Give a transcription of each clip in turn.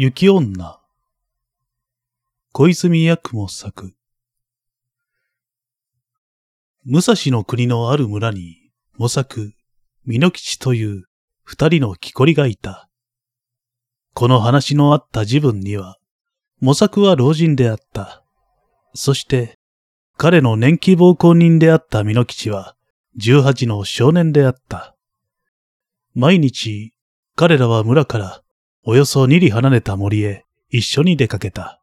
雪女。小泉八雲作。武蔵の国のある村に、模索、美濃吉という二人の木こりがいた。この話のあった自分には、模索は老人であった。そして、彼の年季暴行人であった美濃吉は、十八の少年であった。毎日、彼らは村からおよそ二里離れた森へ一緒に出かけた。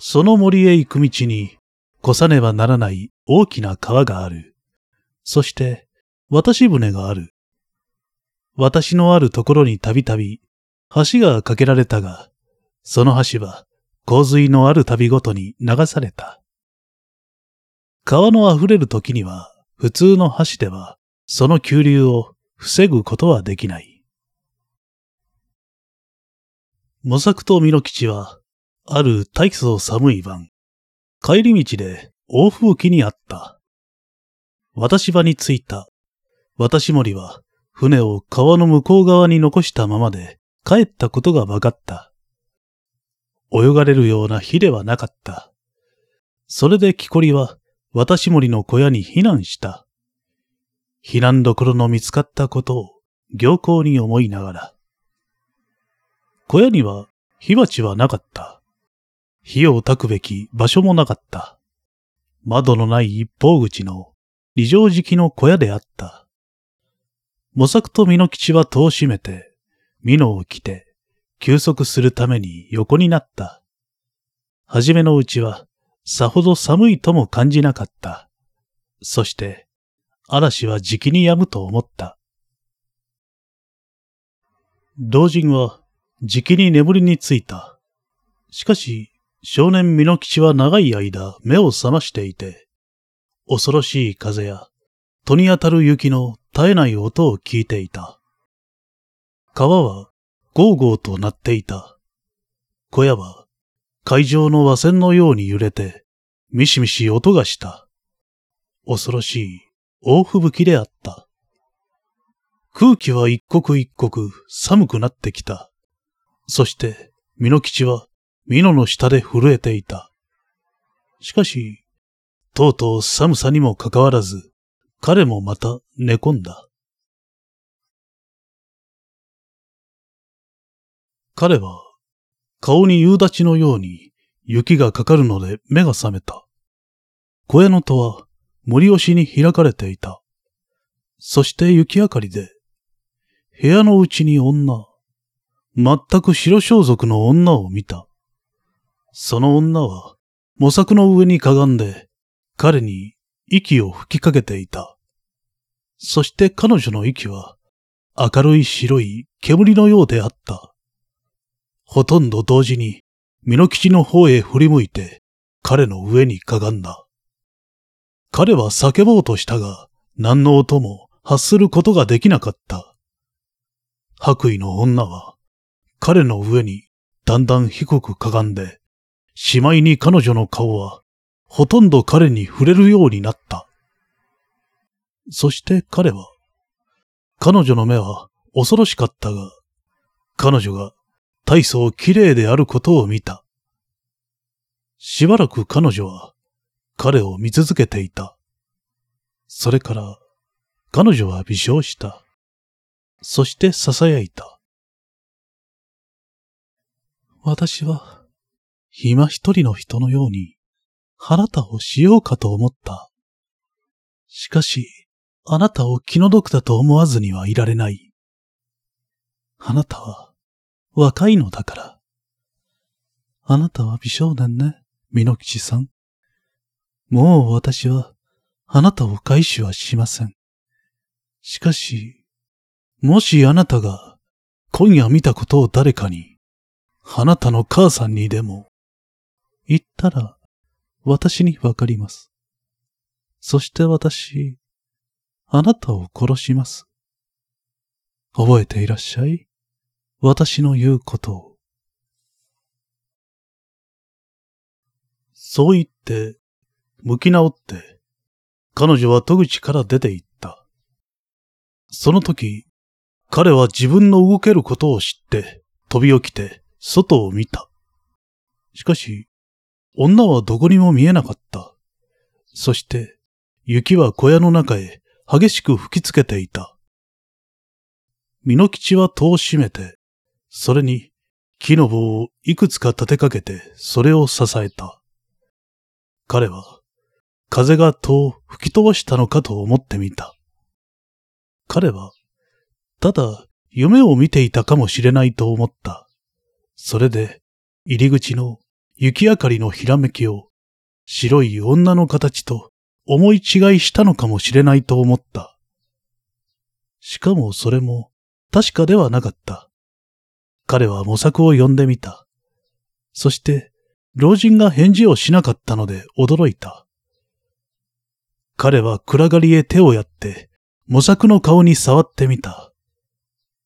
その森へ行く道に越さねばならない大きな川がある。そして渡し船がある。私のあるところにたびたび橋が架けられたが、その橋は洪水のあるたびごとに流された。川の溢れる時には普通の橋ではその急流を防ぐことはできない。模索と美濃吉は、ある大層寒い晩、帰り道で大吹雪にあった。私場に着いた。私森は、船を川の向こう側に残したままで帰ったことが分かった。泳がれるような日ではなかった。それで木こりは、私森の小屋に避難した。避難どころの見つかったことを、行幸に思いながら、小屋には火鉢はなかった。火を焚くべき場所もなかった。窓のない一方口の二畳敷きの小屋であった。模索と美濃吉は戸を閉めて、美濃を着て、休息するために横になった。はじめのうちは、さほど寒いとも感じなかった。そして、嵐はじきに止むと思った。老人はじきに眠りについた。しかし、少年美濃吉は長い間目を覚ましていて、恐ろしい風や、戸に当たる雪の絶えない音を聞いていた。川はゴーゴーと鳴っていた。小屋は海上の和船のように揺れて、みしみし音がした。恐ろしい大吹雪であった。空気は一刻一刻寒くなってきた。そして、美濃吉は、美濃の下で震えていた。しかし、とうとう寒さにもかかわらず、彼もまた寝込んだ。彼は、顔に夕立のように雪がかかるので目が覚めた。小屋の戸は森押しに開かれていた。そして雪明かりで、部屋のうちに女、全く白装束の女を見た。その女は、模索の上にかがんで、彼に息を吹きかけていた。そして彼女の息は、明るい白い煙のようであった。ほとんど同時に、美濃吉の方へ振り向いて、彼の上にかがんだ。彼は叫ぼうとしたが、何の音も発することができなかった。白衣の女は、彼の上にだんだん低くかがんで、しまいに彼女の顔はほとんど彼に触れるようになった。そして彼は、彼女の目は恐ろしかったが、彼女が大層綺麗であることを見た。しばらく彼女は彼を見続けていた。それから彼女は微笑した。そして囁いた。私は、今一人の人のように、あなたをしようかと思った。しかし、あなたを気の毒だと思わずにはいられない。あなたは、若いのだから。あなたは美少年ね、美濃吉さん。もう私は、あなたを回収はしません。しかし、もしあなたが、今夜見たことを誰かに、あなたの母さんにでも、言ったら、私にわかります。そして私、あなたを殺します。覚えていらっしゃい私の言うことを。そう言って、向き直って、彼女は戸口から出て行った。その時、彼は自分の動けることを知って、飛び起きて、外を見た。しかし、女はどこにも見えなかった。そして、雪は小屋の中へ激しく吹きつけていた。美濃吉は戸を閉めて、それに木の棒をいくつか立てかけてそれを支えた。彼は風が戸を吹き飛ばしたのかと思ってみた。彼はただ夢を見ていたかもしれないと思った。それで入り口の雪明かりのひらめきを白い女の形と思い違いしたのかもしれないと思った。しかもそれも確かではなかった。彼は模索を呼んでみた。そして、老人が返事をしなかったので驚いた。彼は暗がりへ手をやって、模索の顔に触ってみた。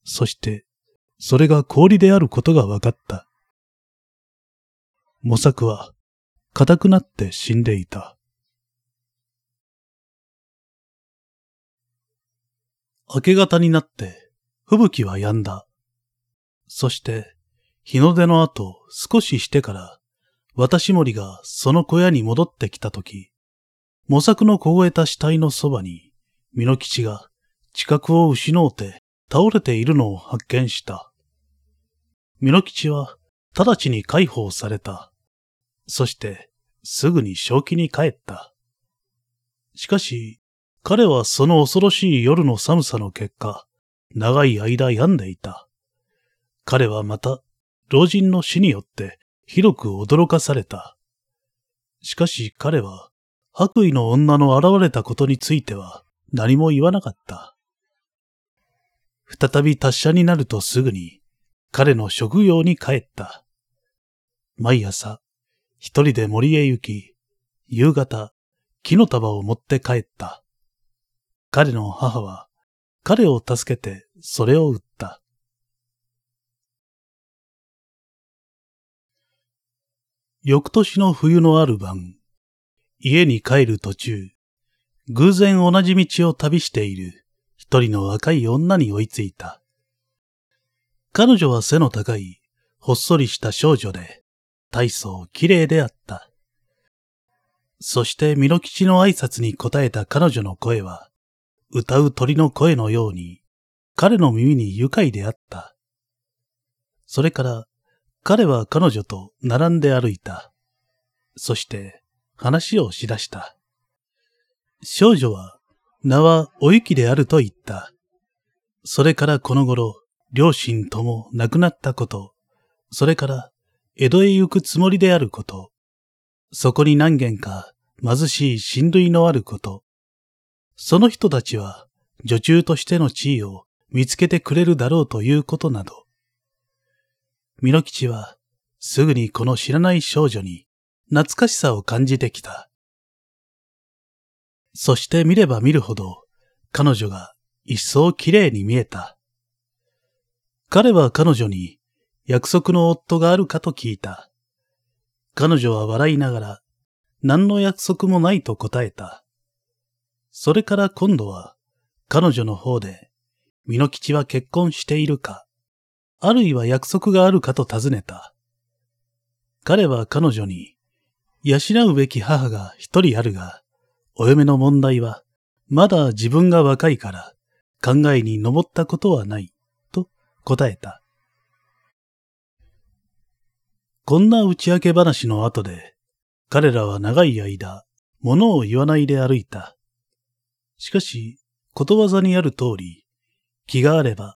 そして、それが氷であることが分かった。模索は、硬くなって死んでいた。明け方になって吹雪は止んだ。そして、日の出の後少ししてから、私森がその小屋に戻ってきたとき、模索の凍えた死体のそばに、美濃吉が知覚を失うて倒れているのを発見した。美濃吉は直ちに解放された。そして、すぐに正気に帰った。しかし、彼はその恐ろしい夜の寒さの結果、長い間病んでいた。彼はまた、老人の死によって広く驚かされた。しかし彼は、白衣の女の現れたことについては何も言わなかった。再び達者になるとすぐに、彼の職業に帰った。毎朝、一人で森へ行き、夕方、木の束を持って帰った。彼の母は、彼を助けてそれを売った。翌年の冬のある晩、家に帰る途中、偶然同じ道を旅している一人の若い女に追いついた。彼女は背の高い、ほっそりした少女で、大層綺麗であった。そしてミノ吉の挨拶に答えた彼女の声は、歌う鳥の声のように、彼の耳に愉快であった。それから、彼は彼女と並んで歩いた。そして、話をしだした。少女は、名はおゆきであると言った。それからこの頃、両親とも亡くなったこと、それから江戸へ行くつもりであること、そこに何軒か貧しい親類のあること、その人たちは女中としての地位を見つけてくれるだろうということなど。ミノ吉はすぐにこの知らない少女に懐かしさを感じてきた。そして見れば見るほど彼女が一層綺麗に見えた。彼は彼女に約束の夫があるかと聞いた。彼女は笑いながら何の約束もないと答えた。それから今度は、彼女の方で、美濃吉は結婚しているか、あるいは約束があるかと尋ねた。彼は彼女に、養うべき母が一人あるが、お嫁の問題は、まだ自分が若いから、考えに上ったことはない、と答えた。こんな打ち明け話の後で、彼らは長い間、物を言わないで歩いた。しかし、ことわざにある通り、気があれば、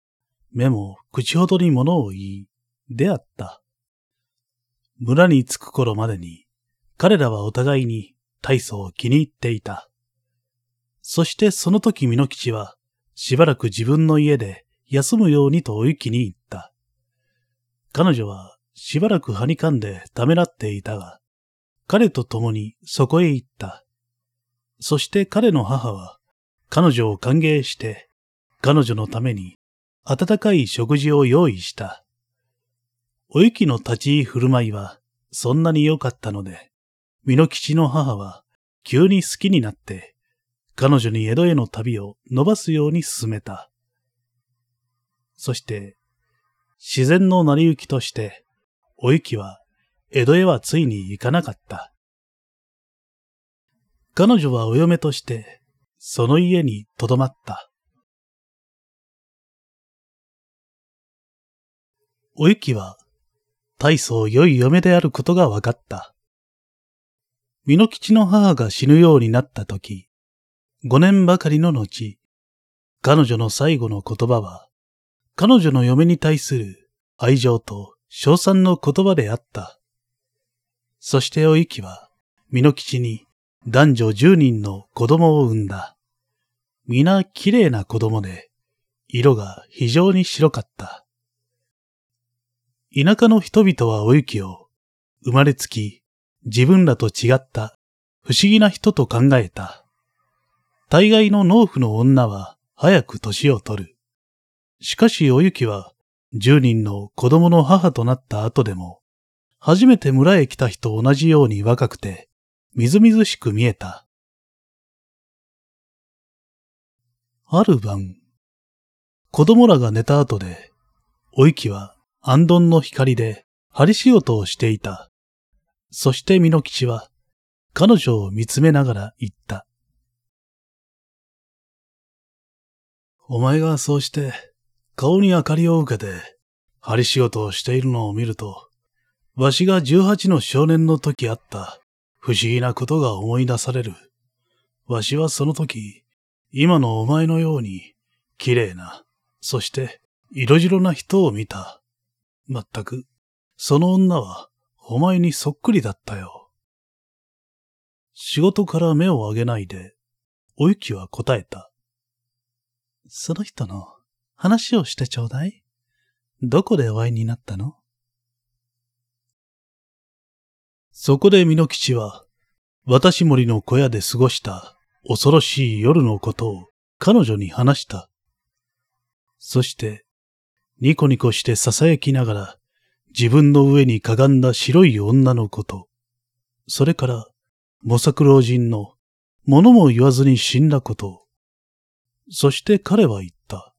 目も口ほどに物を言い、であった。村に着く頃までに、彼らはお互いに大層気に入っていた。そしてその時美濃吉は、しばらく自分の家で休むようにとお雪に行った。彼女はしばらくはにかんでためらっていたが、彼と共にそこへ行った。そして彼の母は、彼女を歓迎して、彼女のために温かい食事を用意した。おゆきの立ち居振る舞いはそんなに良かったので、美濃吉の母は急に好きになって、彼女に江戸への旅を伸ばすように進めた。そして、自然の成り行きとして、おゆきは江戸へはついに行かなかった。彼女はお嫁として、その家に留まった。おゆきは、大層良い嫁であることが分かった。美濃吉の母が死ぬようになったとき、五年ばかりの後、彼女の最後の言葉は、彼女の嫁に対する愛情と称賛の言葉であった。そしておゆきは、美濃吉に男女十人の子供を産んだ。皆綺麗な子供で、色が非常に白かった。田舎の人々はおゆきを、生まれつき自分らと違った不思議な人と考えた。大概の農夫の女は早く年を取る。しかしおゆきは、十人の子供の母となった後でも、初めて村へ来た人同じように若くて、みずみずしく見えた。ある晩、子供らが寝た後で、おゆきは、あんどんの光で、針仕事をしていた。そして美濃吉は、彼女を見つめながら言った。お前がそうして、顔に明かりを受けて、針仕事をしているのを見ると、わしが十八の少年の時あった不思議なことが思い出される。わしはその時、今のお前のように、綺麗な、そして色白な人を見た。まったく、その女はお前にそっくりだったよ。仕事から目を上げないで、おゆきは答えた。その人の話をしてちょうだい。どこでお会いになったの？そこで美濃吉は、私森の小屋で過ごした恐ろしい夜のことを彼女に話した。そして、ニコニコして囁きながら、自分の上にかがんだ白い女のこと、それから、模索老人の物も言わずに死んだこと、そして彼は言った。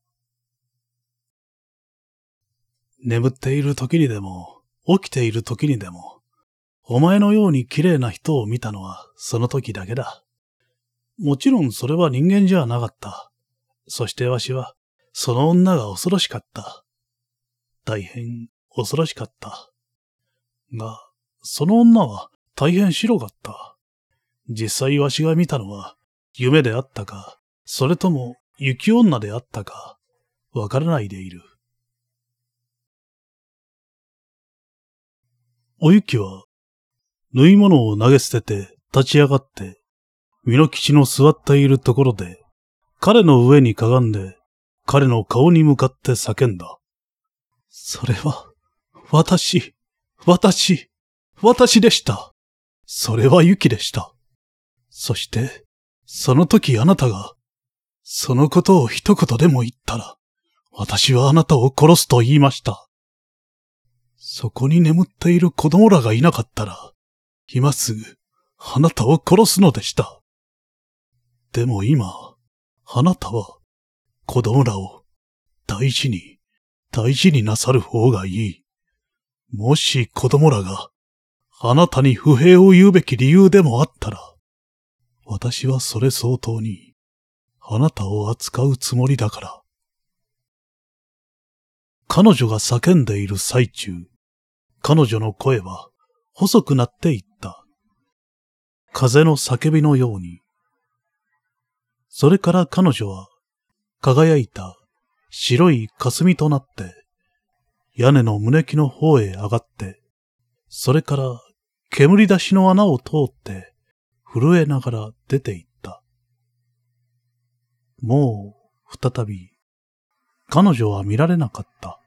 眠っている時にでも、起きている時にでも、お前のように綺麗な人を見たのはその時だけだ。もちろんそれは人間じゃなかった。そしてわしは、その女が恐ろしかった。大変恐ろしかった。が、その女は大変白かった。実際わしが見たのは夢であったか、それとも雪女であったか、わからないでいる。おゆきは、縫い物を投げ捨てて立ち上がって、美濃吉の座っているところで、彼の上にかがんで、彼の顔に向かって叫んだ。それは、私、私、私でした。それはユキでした。そして、その時あなたが、そのことを一言でも言ったら、私はあなたを殺すと言いました。そこに眠っている子供らがいなかったら、今すぐ、あなたを殺すのでした。でも今、あなたは、子供らを大事に、大事になさる方がいい。もし子供らが、あなたに不平を言うべき理由でもあったら、私はそれ相当に、あなたを扱うつもりだから。彼女が叫んでいる最中、彼女の声は細くなっていった。風の叫びのように。それから彼女は輝いた白い霞となって、屋根の胸木の方へ上がって、それから煙出しの穴を通って震えながら出て行った。もう再び彼女は見られなかった。